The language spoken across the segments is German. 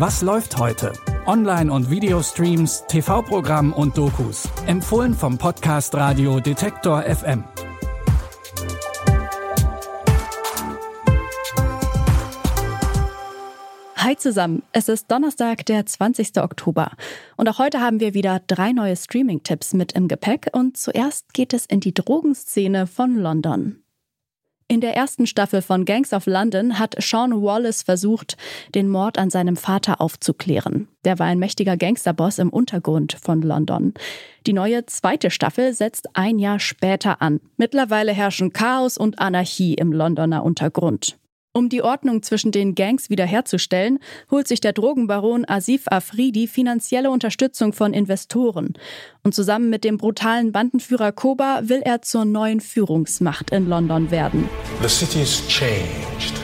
Was läuft heute? Online- und Videostreams, TV-Programm und Dokus. Empfohlen vom Podcast Radio Detektor FM. Hi zusammen, es ist Donnerstag, der 20. Oktober. Und auch heute haben wir wieder drei neue Streaming-Tipps mit im Gepäck. Und zuerst geht es in die Drogenszene von London. In der ersten Staffel von Gangs of London hat Sean Wallace versucht, den Mord an seinem Vater aufzuklären. Der war ein mächtiger Gangsterboss im Untergrund von London. Die neue zweite Staffel setzt ein Jahr später an. Mittlerweile herrschen Chaos und Anarchie im Londoner Untergrund. Um die Ordnung zwischen den Gangs wiederherzustellen, holt sich der Drogenbaron Asif Afridi finanzielle Unterstützung von Investoren. Und zusammen mit dem brutalen Bandenführer Koba will er zur neuen Führungsmacht in London werden. The city's changed.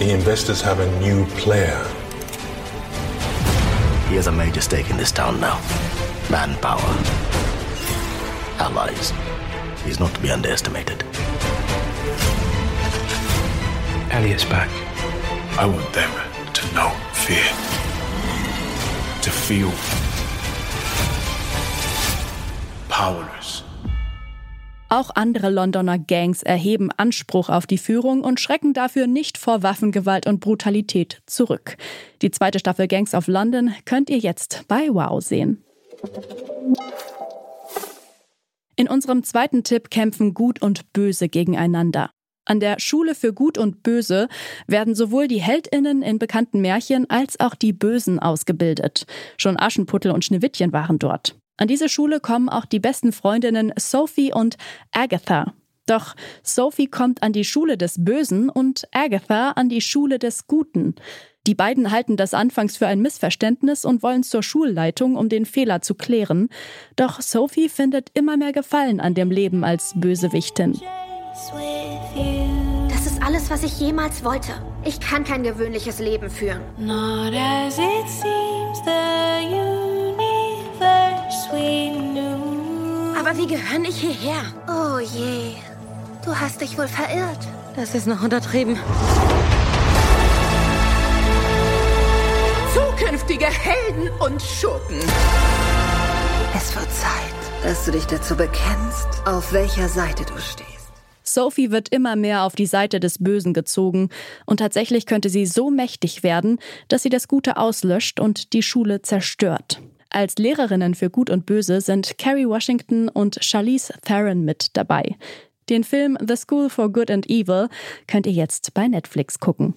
The investors have a new player. He has a major stake in this town now. Manpower. Allies. He's not to be underestimated. Elliot's back. I want them to know fear. To feel powerless. Auch andere Londoner Gangs erheben Anspruch auf die Führung und schrecken dafür nicht vor Waffengewalt und Brutalität zurück. Die zweite Staffel Gangs of London könnt ihr jetzt bei Wow sehen. In unserem zweiten Tipp kämpfen Gut und Böse gegeneinander. An der Schule für Gut und Böse werden sowohl die Heldinnen in bekannten Märchen als auch die Bösen ausgebildet. Schon Aschenputtel und Schneewittchen waren dort. An diese Schule kommen auch die besten Freundinnen Sophie und Agatha. Doch Sophie kommt an die Schule des Bösen und Agatha an die Schule des Guten. Die beiden halten das anfangs für ein Missverständnis und wollen zur Schulleitung, um den Fehler zu klären. Doch Sophie findet immer mehr Gefallen an dem Leben als Bösewichtin. Das ist alles, was ich jemals wollte. Ich kann kein gewöhnliches Leben führen. Aber wie gehöre ich hierher? Oh je. Du hast dich wohl verirrt. Das ist noch untertrieben. Zukünftige Helden und Schurken. Es wird Zeit, dass du dich dazu bekennst, auf welcher Seite du stehst. Sophie wird immer mehr auf die Seite des Bösen gezogen und tatsächlich könnte sie so mächtig werden, dass sie das Gute auslöscht und die Schule zerstört. Als Lehrerinnen für Gut und Böse sind Carrie Washington und Charlize Theron mit dabei. Den Film The School for Good and Evil könnt ihr jetzt bei Netflix gucken.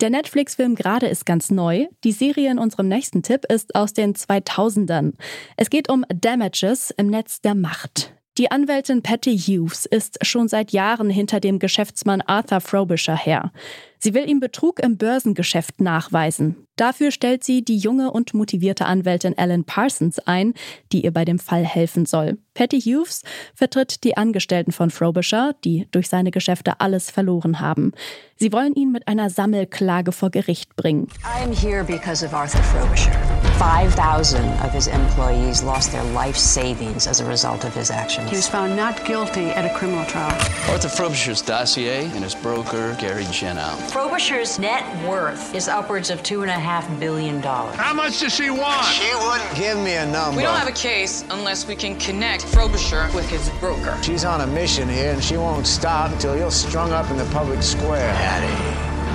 Der Netflix-Film Gerade ist ganz neu. Die Serie in unserem nächsten Tipp ist aus den 2000ern. Es geht um Damages im Netz der Macht. Die Anwältin Patty Hughes ist schon seit Jahren hinter dem Geschäftsmann Arthur Frobisher her. Sie will ihm Betrug im Börsengeschäft nachweisen. Dafür stellt sie die junge und motivierte Anwältin Ellen Parsons ein, die ihr bei dem Fall helfen soll. Patty Hughes vertritt die Angestellten von Frobisher, die durch seine Geschäfte alles verloren haben. Sie wollen ihn mit einer Sammelklage vor Gericht bringen. I'm here because of Arthur Frobisher. 5,000 of his employees lost their life savings as a result of his actions. He was found not guilty at a criminal trial. Arthur Frobisher's dossier and his broker, Gary Jenow. Frobisher's net worth is upwards of two and a half billion dollars. How much does she want? She wouldn't give me a number. We don't have a case unless we can connect Frobisher with his broker. She's on a mission here, and she won't stop until you're strung up in the public square. Patty.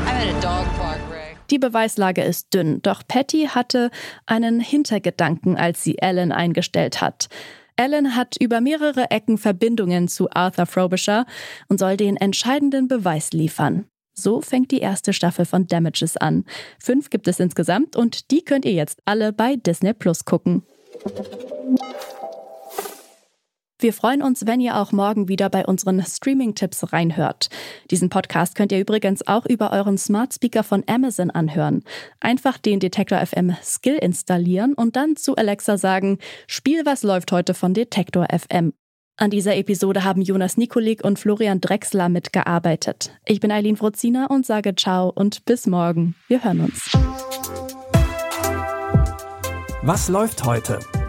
I'm at a dog park. Die Beweislage ist dünn, doch Patty hatte einen Hintergedanken, als sie Ellen eingestellt hat. Ellen hat über mehrere Ecken Verbindungen zu Arthur Frobisher und soll den entscheidenden Beweis liefern. So fängt die erste Staffel von Damages an. Fünf gibt es insgesamt und die könnt ihr jetzt alle bei Disney Plus gucken. Wir freuen uns, wenn ihr auch morgen wieder bei unseren Streaming-Tipps reinhört. Diesen Podcast könnt ihr übrigens auch über euren Smart Speaker von Amazon anhören. Einfach den Detektor FM Skill installieren und dann zu Alexa sagen, Spiel was läuft heute von Detektor FM. An dieser Episode haben Jonas Nikolik und Florian Drexler mitgearbeitet. Ich bin Eileen Frozina und sage ciao und bis morgen. Wir hören uns. Was läuft heute?